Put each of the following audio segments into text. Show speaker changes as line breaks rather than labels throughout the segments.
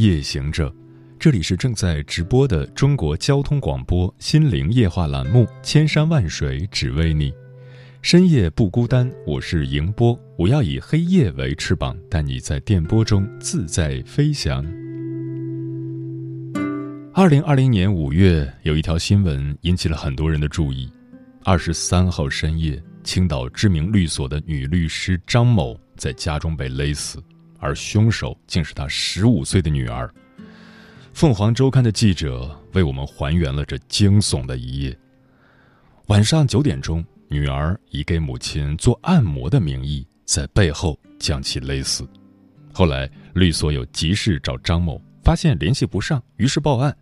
夜行者，这里是正在直播的中国交通广播心灵夜话栏目《千山万水只为你》，深夜不孤单，我是迎波，我要以黑夜为翅膀，带你在电波中自在飞翔。二零二零年五月，有一条新闻引起了很多人的注意：二十三号深夜，青岛知名律所的女律师张某在家中被勒死。而凶手竟是他十五岁的女儿。凤凰周刊的记者为我们还原了这惊悚的一夜。晚上九点钟，女儿以给母亲做按摩的名义，在背后将其勒死。后来，律所有急事找张某，发现联系不上，于是报案。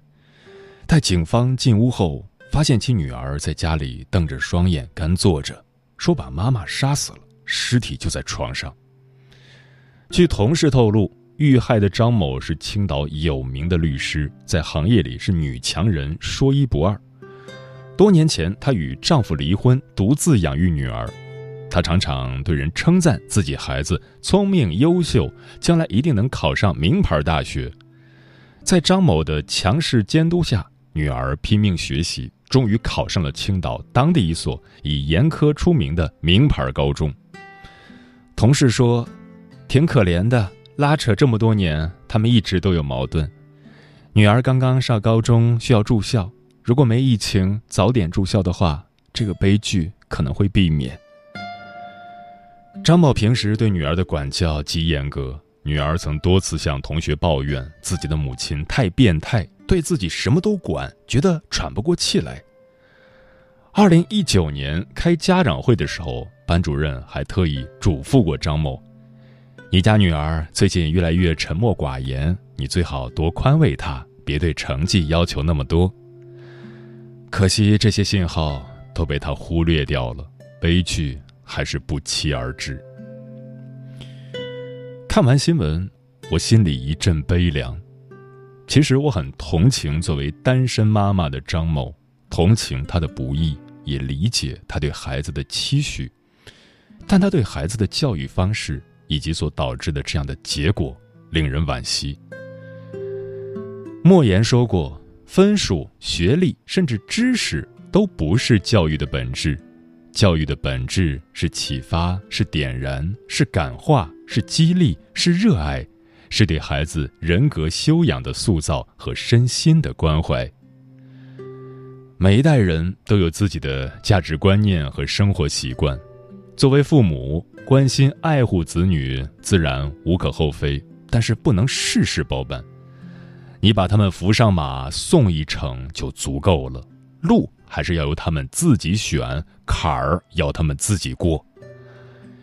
待警方进屋后，发现其女儿在家里瞪着双眼干坐着，说把妈妈杀死了，尸体就在床上。据同事透露，遇害的张某是青岛有名的律师，在行业里是女强人，说一不二。多年前，她与丈夫离婚，独自养育女儿。她常常对人称赞自己孩子聪明优秀，将来一定能考上名牌大学。在张某的强势监督下，女儿拼命学习，终于考上了青岛当地一所以严苛出名的名牌高中。同事说。挺可怜的，拉扯这么多年，他们一直都有矛盾。女儿刚刚上高中，需要住校。如果没疫情，早点住校的话，这个悲剧可能会避免。张某平时对女儿的管教极严格，女儿曾多次向同学抱怨自己的母亲太变态，对自己什么都管，觉得喘不过气来。二零一九年开家长会的时候，班主任还特意嘱咐过张某。你家女儿最近越来越沉默寡言，你最好多宽慰她，别对成绩要求那么多。可惜这些信号都被她忽略掉了，悲剧还是不期而至。看完新闻，我心里一阵悲凉。其实我很同情作为单身妈妈的张某，同情她的不易，也理解她对孩子的期许，但她对孩子的教育方式。以及所导致的这样的结果，令人惋惜。莫言说过：“分数、学历，甚至知识，都不是教育的本质。教育的本质是启发，是点燃，是感化，是激励，是热爱，是对孩子人格修养的塑造和身心的关怀。”每一代人都有自己的价值观念和生活习惯，作为父母。关心爱护子女自然无可厚非，但是不能事事包办。你把他们扶上马，送一程就足够了，路还是要由他们自己选，坎儿要他们自己过。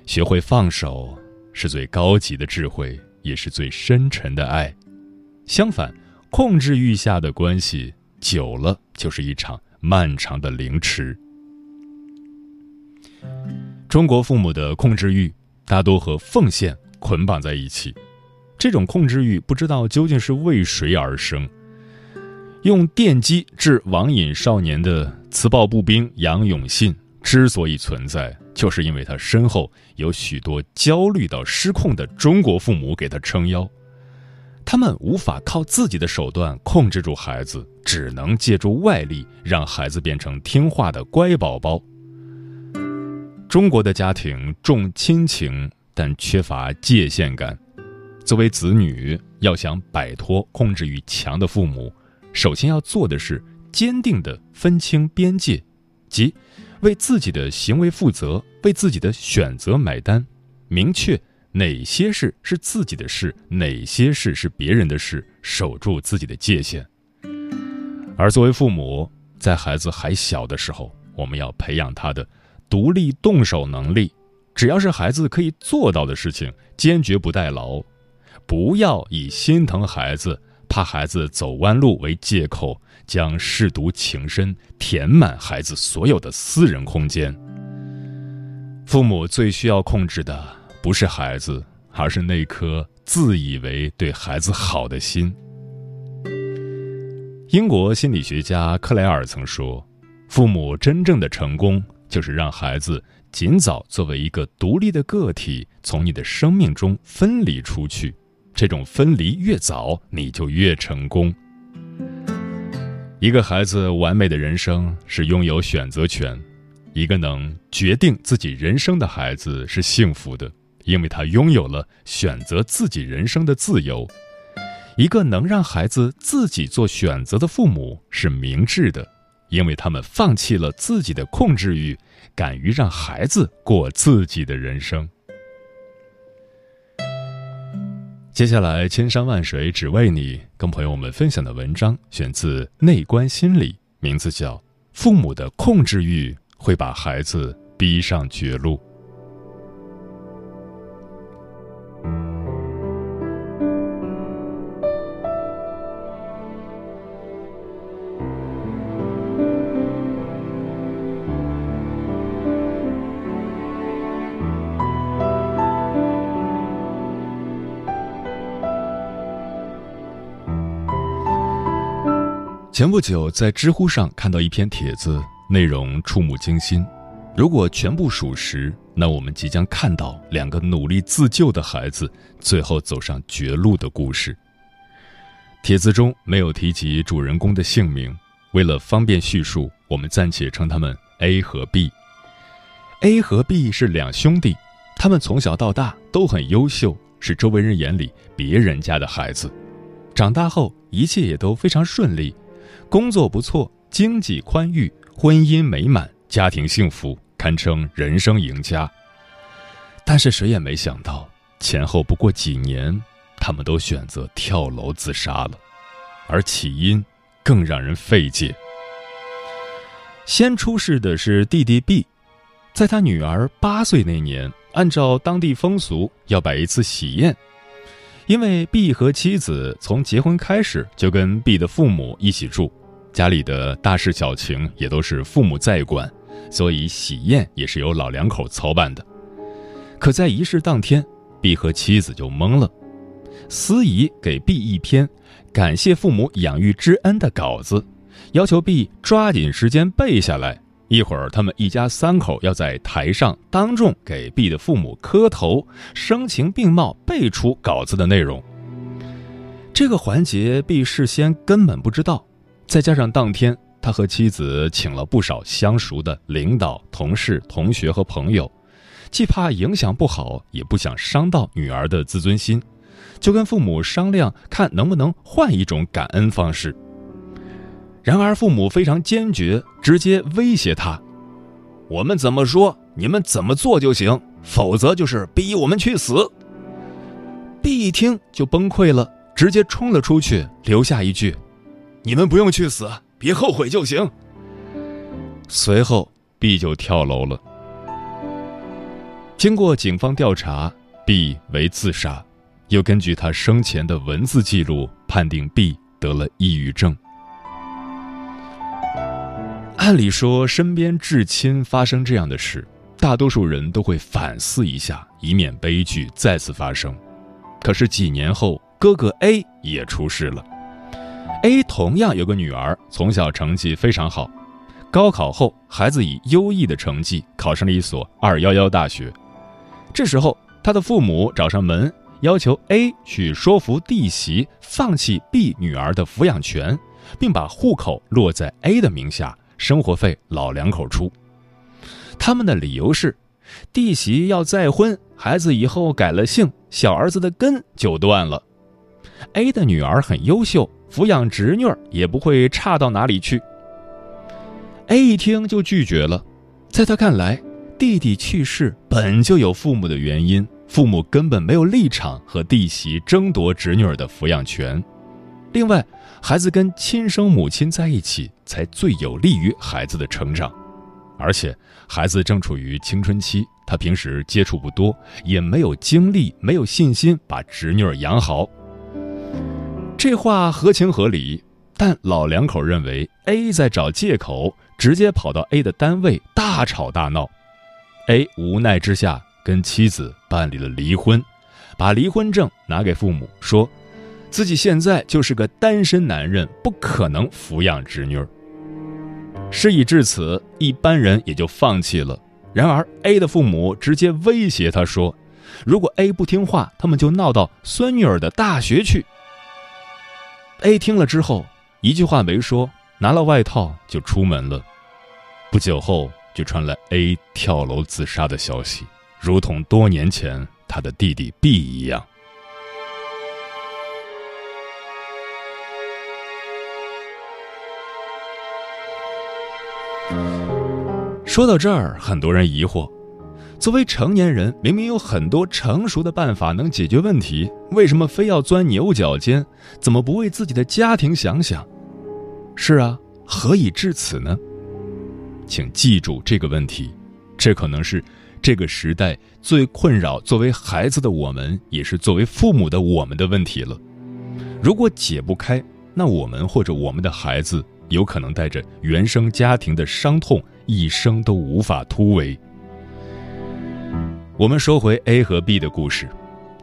学会放手是最高级的智慧，也是最深沉的爱。相反，控制欲下的关系久了，就是一场漫长的凌迟。中国父母的控制欲大多和奉献捆绑在一起，这种控制欲不知道究竟是为谁而生。用电击治网瘾少年的磁暴步兵杨永信之所以存在，就是因为他身后有许多焦虑到失控的中国父母给他撑腰，他们无法靠自己的手段控制住孩子，只能借助外力让孩子变成听话的乖宝宝。中国的家庭重亲情，但缺乏界限感。作为子女，要想摆脱控制欲强的父母，首先要做的是坚定地分清边界，即为自己的行为负责，为自己的选择买单，明确哪些事是自己的事，哪些事是别人的事，守住自己的界限。而作为父母，在孩子还小的时候，我们要培养他的。独立动手能力，只要是孩子可以做到的事情，坚决不代劳，不要以心疼孩子、怕孩子走弯路为借口，将舐犊情深填满孩子所有的私人空间。父母最需要控制的不是孩子，而是那颗自以为对孩子好的心。英国心理学家克莱尔曾说：“父母真正的成功，就是让孩子尽早作为一个独立的个体从你的生命中分离出去。这种分离越早，你就越成功。”一个孩子完美的人生是拥有选择权。一个能决定自己人生的孩子是幸福的，因为他拥有了选择自己人生的自由。一个能让孩子自己做选择的父母是明智的，因为他们放弃了自己的控制欲，敢于让孩子过自己的人生。接下来，千山万水只为你，跟朋友们分享的文章选自《内观心理》，名字叫《父母的控制欲》。会把孩子逼上绝路。前不久，在知乎上看到一篇帖子。内容触目惊心，如果全部属实，那我们即将看到两个努力自救的孩子最后走上绝路的故事。帖子中没有提及主人公的姓名，为了方便叙述，我们暂且称他们 A 和 B。A 和 B 是两兄弟，他们从小到大都很优秀，是周围人眼里别人家的孩子。长大后一切也都非常顺利，工作不错，经济宽裕。婚姻美满，家庭幸福，堪称人生赢家。但是谁也没想到，前后不过几年，他们都选择跳楼自杀了，而起因更让人费解。先出事的是弟弟 B，在他女儿八岁那年，按照当地风俗要摆一次喜宴，因为 B 和妻子从结婚开始就跟 B 的父母一起住。家里的大事小情也都是父母在管，所以喜宴也是由老两口操办的。可在仪式当天，B 和妻子就懵了。司仪给 B 一篇感谢父母养育之恩的稿子，要求 B 抓紧时间背下来。一会儿，他们一家三口要在台上当众给 B 的父母磕头，声情并茂背出稿子的内容。这个环节，B 事先根本不知道。再加上当天，他和妻子请了不少相熟的领导、同事、同学和朋友，既怕影响不好，也不想伤到女儿的自尊心，就跟父母商量，看能不能换一种感恩方式。然而父母非常坚决，直接威胁他：“我们怎么说，你们怎么做就行，否则就是逼我们去死。”B 一听就崩溃了，直接冲了出去，留下一句。你们不用去死，别后悔就行。随后，B 就跳楼了。经过警方调查，B 为自杀，又根据他生前的文字记录判定 B 得了抑郁症。按理说，身边至亲发生这样的事，大多数人都会反思一下，以免悲剧再次发生。可是几年后，哥哥 A 也出事了。A 同样有个女儿，从小成绩非常好。高考后，孩子以优异的成绩考上了一所“二幺幺”大学。这时候，他的父母找上门，要求 A 去说服弟媳放弃 B 女儿的抚养权，并把户口落在 A 的名下，生活费老两口出。他们的理由是，弟媳要再婚，孩子以后改了姓，小儿子的根就断了。A 的女儿很优秀。抚养侄女儿也不会差到哪里去。A 一听就拒绝了，在他看来，弟弟去世本就有父母的原因，父母根本没有立场和弟媳争夺侄女儿的抚养权。另外，孩子跟亲生母亲在一起才最有利于孩子的成长，而且孩子正处于青春期，他平时接触不多，也没有精力、没有信心把侄女儿养好。这话合情合理，但老两口认为 A 在找借口，直接跑到 A 的单位大吵大闹。A 无奈之下跟妻子办理了离婚，把离婚证拿给父母，说自己现在就是个单身男人，不可能抚养侄女儿。事已至此，一般人也就放弃了。然而，A 的父母直接威胁他说：“如果 A 不听话，他们就闹到孙女儿的大学去。”A 听了之后，一句话没说，拿了外套就出门了。不久后，就传来 A 跳楼自杀的消息，如同多年前他的弟弟 B 一样。说到这儿，很多人疑惑：作为成年人，明明有很多成熟的办法能解决问题，为什么非要钻牛角尖？怎么不为自己的家庭想想？是啊，何以至此呢？请记住这个问题，这可能是这个时代最困扰作为孩子的我们，也是作为父母的我们的问题了。如果解不开，那我们或者我们的孩子有可能带着原生家庭的伤痛。一生都无法突围。我们说回 A 和 B 的故事，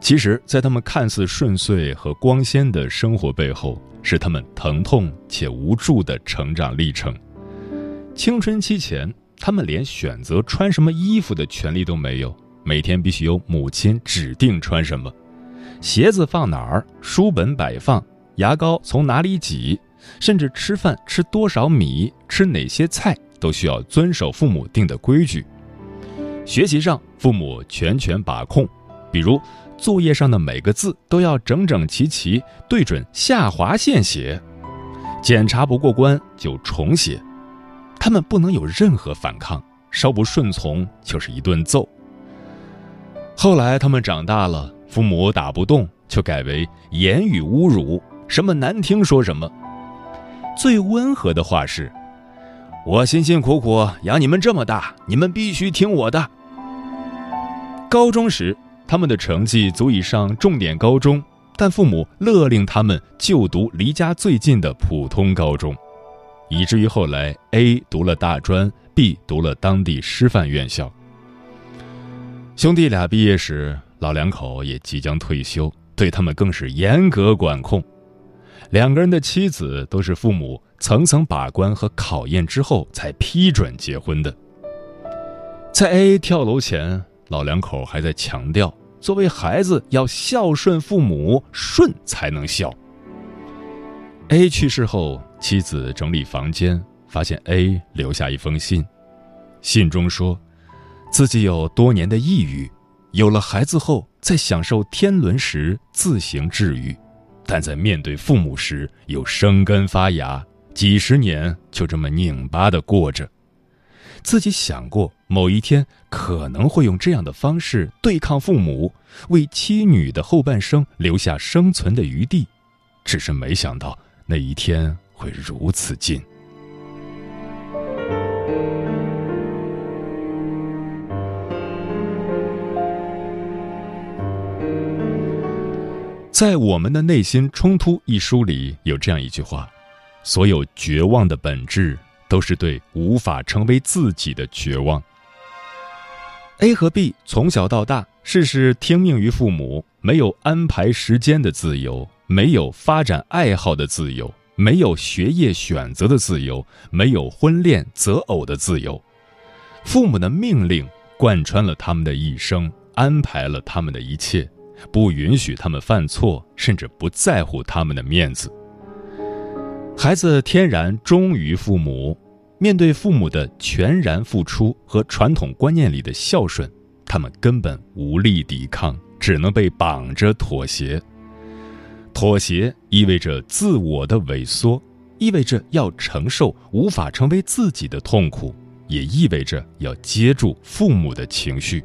其实，在他们看似顺遂和光鲜的生活背后，是他们疼痛且无助的成长历程。青春期前，他们连选择穿什么衣服的权利都没有，每天必须由母亲指定穿什么，鞋子放哪儿，书本摆放，牙膏从哪里挤，甚至吃饭吃多少米，吃哪些菜。都需要遵守父母定的规矩。学习上，父母全权把控，比如作业上的每个字都要整整齐齐对准下划线写，检查不过关就重写。他们不能有任何反抗，稍不顺从就是一顿揍。后来他们长大了，父母打不动，就改为言语侮辱，什么难听说什么。最温和的话是。我辛辛苦苦养你们这么大，你们必须听我的。高中时，他们的成绩足以上重点高中，但父母勒令他们就读离家最近的普通高中，以至于后来 A 读了大专，B 读了当地师范院校。兄弟俩毕业时，老两口也即将退休，对他们更是严格管控。两个人的妻子都是父母。层层把关和考验之后，才批准结婚的。在 A 跳楼前，老两口还在强调，作为孩子要孝顺父母，顺才能孝。A 去世后，妻子整理房间，发现 A 留下一封信，信中说，自己有多年的抑郁，有了孩子后，在享受天伦时自行治愈，但在面对父母时又生根发芽。几十年就这么拧巴的过着，自己想过某一天可能会用这样的方式对抗父母，为妻女的后半生留下生存的余地，只是没想到那一天会如此近。在《我们的内心冲突》一书里有这样一句话。所有绝望的本质，都是对无法成为自己的绝望。A 和 B 从小到大，事事听命于父母，没有安排时间的自由，没有发展爱好的自由，没有学业选择的自由，没有婚恋择偶的自由。父母的命令贯穿了他们的一生，安排了他们的一切，不允许他们犯错，甚至不在乎他们的面子。孩子天然忠于父母，面对父母的全然付出和传统观念里的孝顺，他们根本无力抵抗，只能被绑着妥协。妥协意味着自我的萎缩，意味着要承受无法成为自己的痛苦，也意味着要接住父母的情绪。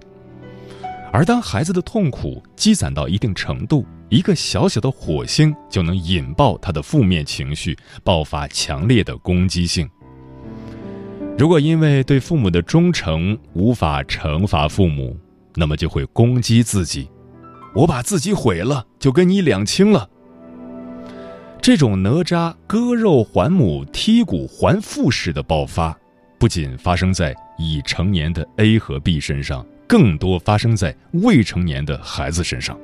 而当孩子的痛苦积攒到一定程度，一个小小的火星就能引爆他的负面情绪，爆发强烈的攻击性。如果因为对父母的忠诚无法惩罚父母，那么就会攻击自己。我把自己毁了，就跟你两清了。这种哪吒割肉还母、剔骨还父式的爆发，不仅发生在已成年的 A 和 B 身上，更多发生在未成年的孩子身上。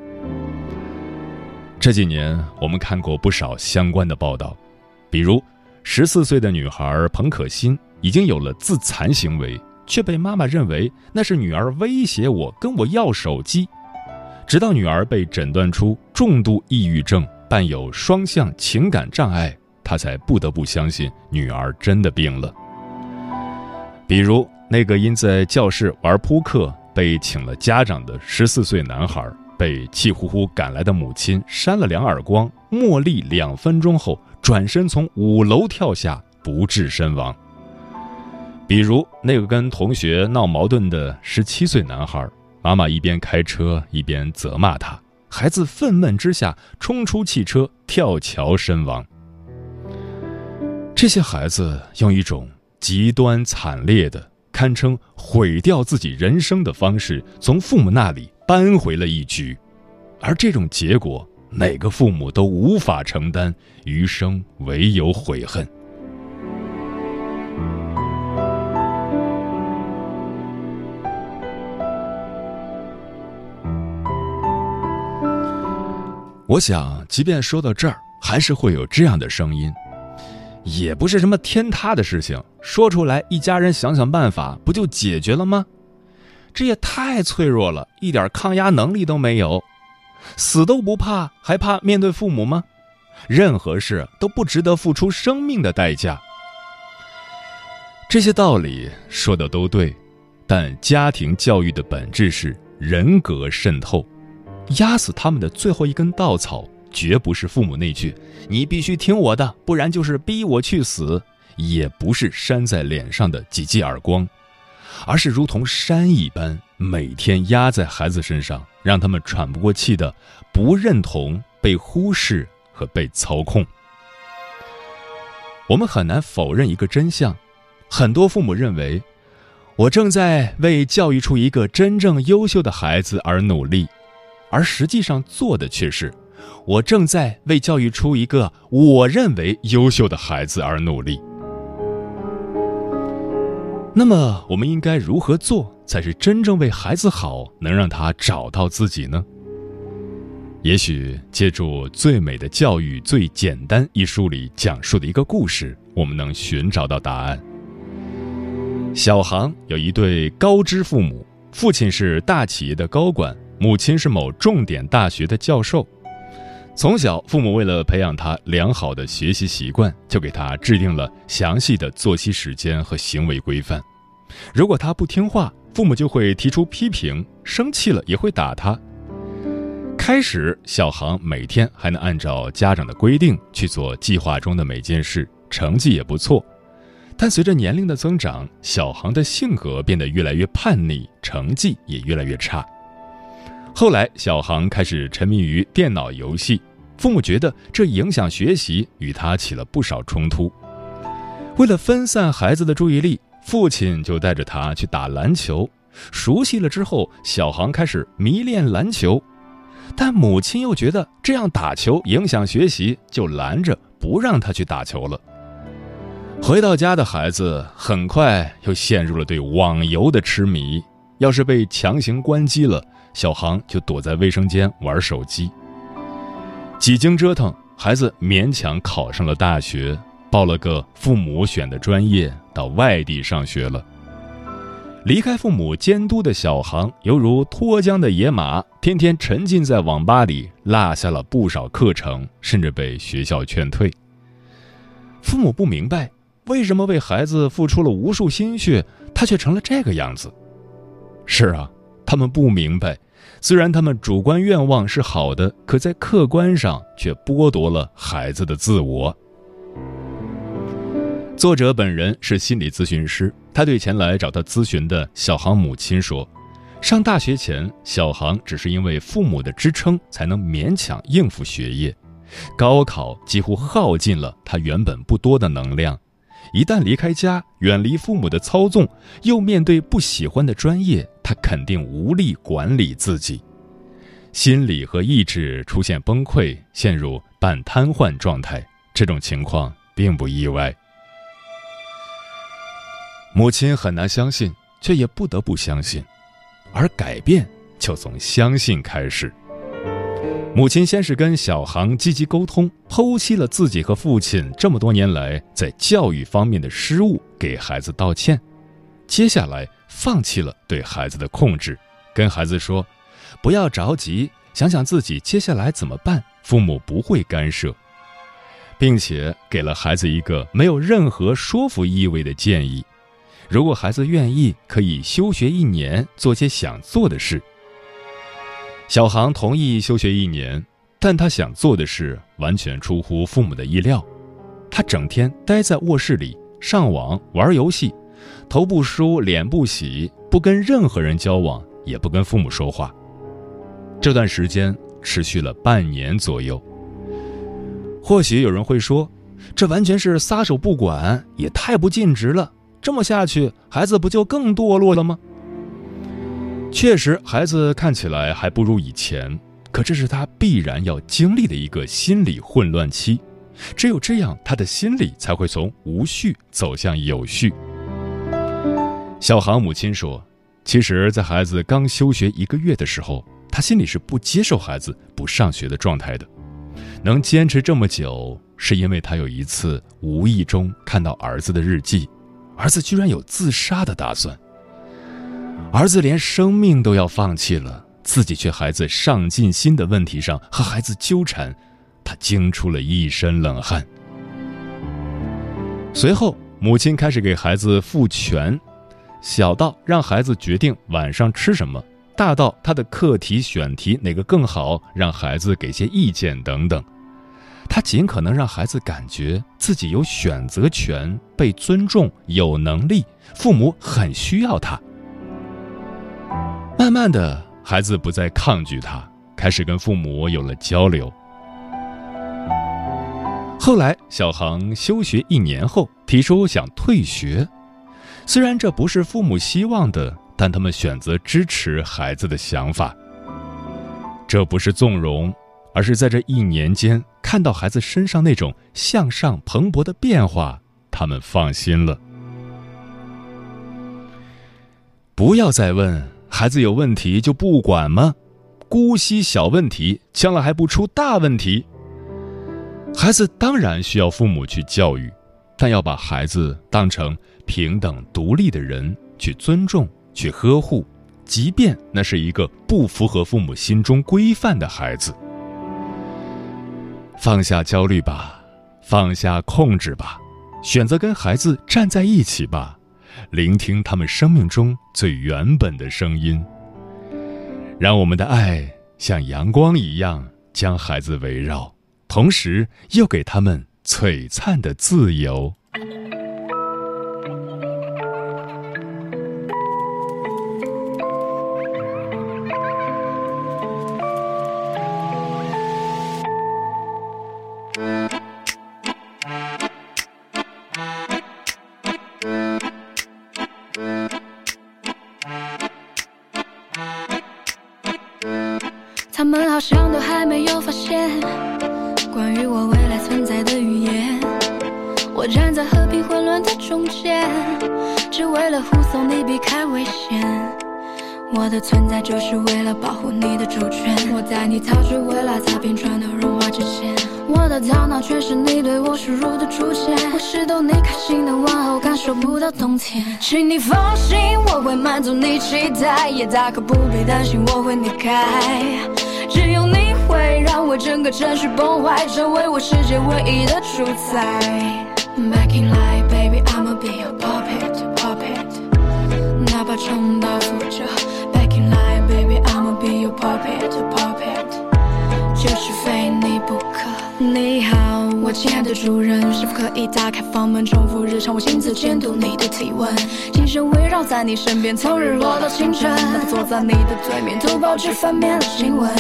这几年，我们看过不少相关的报道，比如十四岁的女孩彭可欣已经有了自残行为，却被妈妈认为那是女儿威胁我跟我要手机，直到女儿被诊断出重度抑郁症。伴有双向情感障碍，她才不得不相信女儿真的病了。比如那个因在教室玩扑克被请了家长的十四岁男孩，被气呼呼赶来的母亲扇了两耳光，默立两分钟后转身从五楼跳下，不治身亡。比如那个跟同学闹矛盾的十七岁男孩，妈妈一边开车一边责骂他。孩子愤懑之下冲出汽车，跳桥身亡。这些孩子用一种极端惨烈的、堪称毁掉自己人生的方式，从父母那里扳回了一局，而这种结果，哪个父母都无法承担，余生唯有悔恨。我想，即便说到这儿，还是会有这样的声音，也不是什么天塌的事情，说出来，一家人想想办法，不就解决了吗？这也太脆弱了，一点抗压能力都没有，死都不怕，还怕面对父母吗？任何事都不值得付出生命的代价。这些道理说的都对，但家庭教育的本质是人格渗透。压死他们的最后一根稻草，绝不是父母那句“你必须听我的，不然就是逼我去死”，也不是扇在脸上的几记耳光，而是如同山一般，每天压在孩子身上，让他们喘不过气的不认同、被忽视和被操控。我们很难否认一个真相：很多父母认为，我正在为教育出一个真正优秀的孩子而努力。而实际上做的却是，我正在为教育出一个我认为优秀的孩子而努力。那么，我们应该如何做才是真正为孩子好，能让他找到自己呢？也许借助《最美的教育最简单》一书里讲述的一个故事，我们能寻找到答案。小航有一对高知父母，父亲是大企业的高管。母亲是某重点大学的教授，从小父母为了培养他良好的学习习惯，就给他制定了详细的作息时间和行为规范。如果他不听话，父母就会提出批评，生气了也会打他。开始，小航每天还能按照家长的规定去做计划中的每件事，成绩也不错。但随着年龄的增长，小航的性格变得越来越叛逆，成绩也越来越差。后来，小航开始沉迷于电脑游戏，父母觉得这影响学习，与他起了不少冲突。为了分散孩子的注意力，父亲就带着他去打篮球。熟悉了之后，小航开始迷恋篮球，但母亲又觉得这样打球影响学习，就拦着不让他去打球了。回到家的孩子很快又陷入了对网游的痴迷，要是被强行关机了。小航就躲在卫生间玩手机。几经折腾，孩子勉强考上了大学，报了个父母选的专业，到外地上学了。离开父母监督的小航，犹如脱缰的野马，天天沉浸在网吧里，落下了不少课程，甚至被学校劝退。父母不明白，为什么为孩子付出了无数心血，他却成了这个样子。是啊，他们不明白。虽然他们主观愿望是好的，可在客观上却剥夺了孩子的自我。作者本人是心理咨询师，他对前来找他咨询的小航母亲说：“上大学前，小航只是因为父母的支撑才能勉强应付学业，高考几乎耗尽了他原本不多的能量，一旦离开家，远离父母的操纵，又面对不喜欢的专业，他肯定无力管理自己，心理和意志出现崩溃，陷入半瘫痪状态。这种情况并不意外。母亲很难相信，却也不得不相信，而改变就从相信开始。母亲先是跟小航积极沟通，剖析了自己和父亲这么多年来在教育方面的失误，给孩子道歉。接下来放弃了对孩子的控制，跟孩子说：“不要着急，想想自己接下来怎么办，父母不会干涉。”并且给了孩子一个没有任何说服意味的建议：如果孩子愿意，可以休学一年，做些想做的事。小航同意休学一年，但他想做的事完全出乎父母的意料。他整天待在卧室里上网玩游戏，头不梳脸不洗，不跟任何人交往，也不跟父母说话。这段时间持续了半年左右。或许有人会说，这完全是撒手不管，也太不尽职了。这么下去，孩子不就更堕落了吗？确实，孩子看起来还不如以前，可这是他必然要经历的一个心理混乱期。只有这样，他的心理才会从无序走向有序。小航母亲说：“其实，在孩子刚休学一个月的时候，他心里是不接受孩子不上学的状态的。能坚持这么久，是因为他有一次无意中看到儿子的日记，儿子居然有自杀的打算。”儿子连生命都要放弃了，自己却还在上进心的问题上和孩子纠缠，他惊出了一身冷汗。随后，母亲开始给孩子赋权，小到让孩子决定晚上吃什么，大到他的课题选题哪个更好，让孩子给些意见等等。他尽可能让孩子感觉自己有选择权，被尊重，有能力，父母很需要他。慢慢的，孩子不再抗拒他，开始跟父母有了交流。后来，小航休学一年后，提出想退学。虽然这不是父母希望的，但他们选择支持孩子的想法。这不是纵容，而是在这一年间看到孩子身上那种向上蓬勃的变化，他们放心了。不要再问。孩子有问题就不管吗？姑息小问题，将来还不出大问题。孩子当然需要父母去教育，但要把孩子当成平等独立的人去尊重、去呵护，即便那是一个不符合父母心中规范的孩子。放下焦虑吧，放下控制吧，选择跟孩子站在一起吧。聆听他们生命中最原本的声音，让我们的爱像阳光一样将孩子围绕，同时又给他们璀璨的自由。
避开危险。我的存在就是为了保护你的主权。我在你逃出未来擦边船都融化之前，我的头脑全是你对我输入的出现。我是逗你开心的玩偶感受不到冬天。请你放心，我会满足你期待，也大可不必担心我会离开。只有你会让我整个城市崩坏，成为我世界唯一的主宰。Back in 重蹈覆辙。Back in life, baby, I'ma be your puppet, puppet。就是非你不可。你好，我亲爱的主人，是否可以打开房门，重复日常，我亲自监督你的体温，精神围绕在你身边，从日落到清晨。坐在你的对面，读报纸翻面的新闻，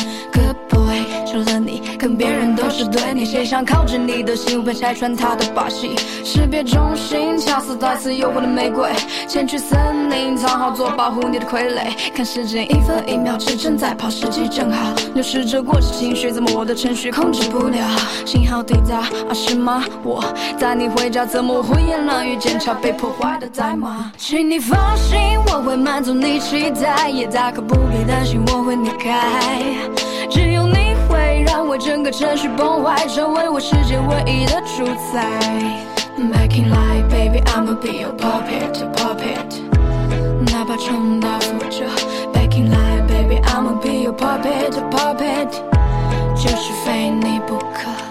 除了你，跟别人都是对。你谁想靠近你的心，被拆穿他的把戏。识别中心，掐死带刺诱惑的玫瑰。前去森林，藏好做保护你的傀儡。看时间，一分一秒，指针在跑，时机正好。流逝着过去情绪，怎么我的情绪控制不了？信号抵达，啊是吗？我带你回家，怎么胡言乱语，检查被破坏的代码？请你放心，我会满足你期待，也大可不必担心我会离开。只有你会让我整个城市崩坏，成为我世界唯一的主宰。Back in life, baby, I'ma be your puppet, puppet。哪怕重蹈覆辙。Back in life, baby, I'ma be your puppet, puppet。就是非你不可。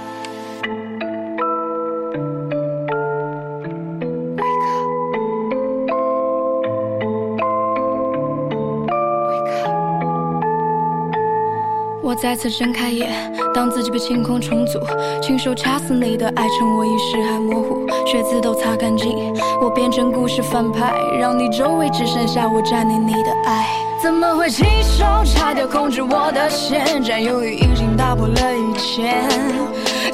我再次睁开眼，当自己被清空重组，亲手掐死你的爱，趁我意识还模糊，血渍都擦干净，我变成故事反派，让你周围只剩下我占领你的爱。怎么会亲手拆掉控制我的线？占有欲已经打破了一切，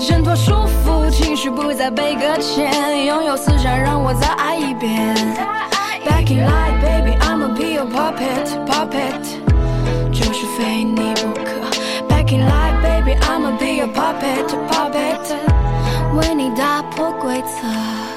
挣脱束缚，情绪不再被搁浅，拥有思想让我再爱一遍。Back in life, baby, I'ma be your puppet, puppet，就是非你 不可。Back in life, baby, I'ma be your puppet, puppet，为你打破规则。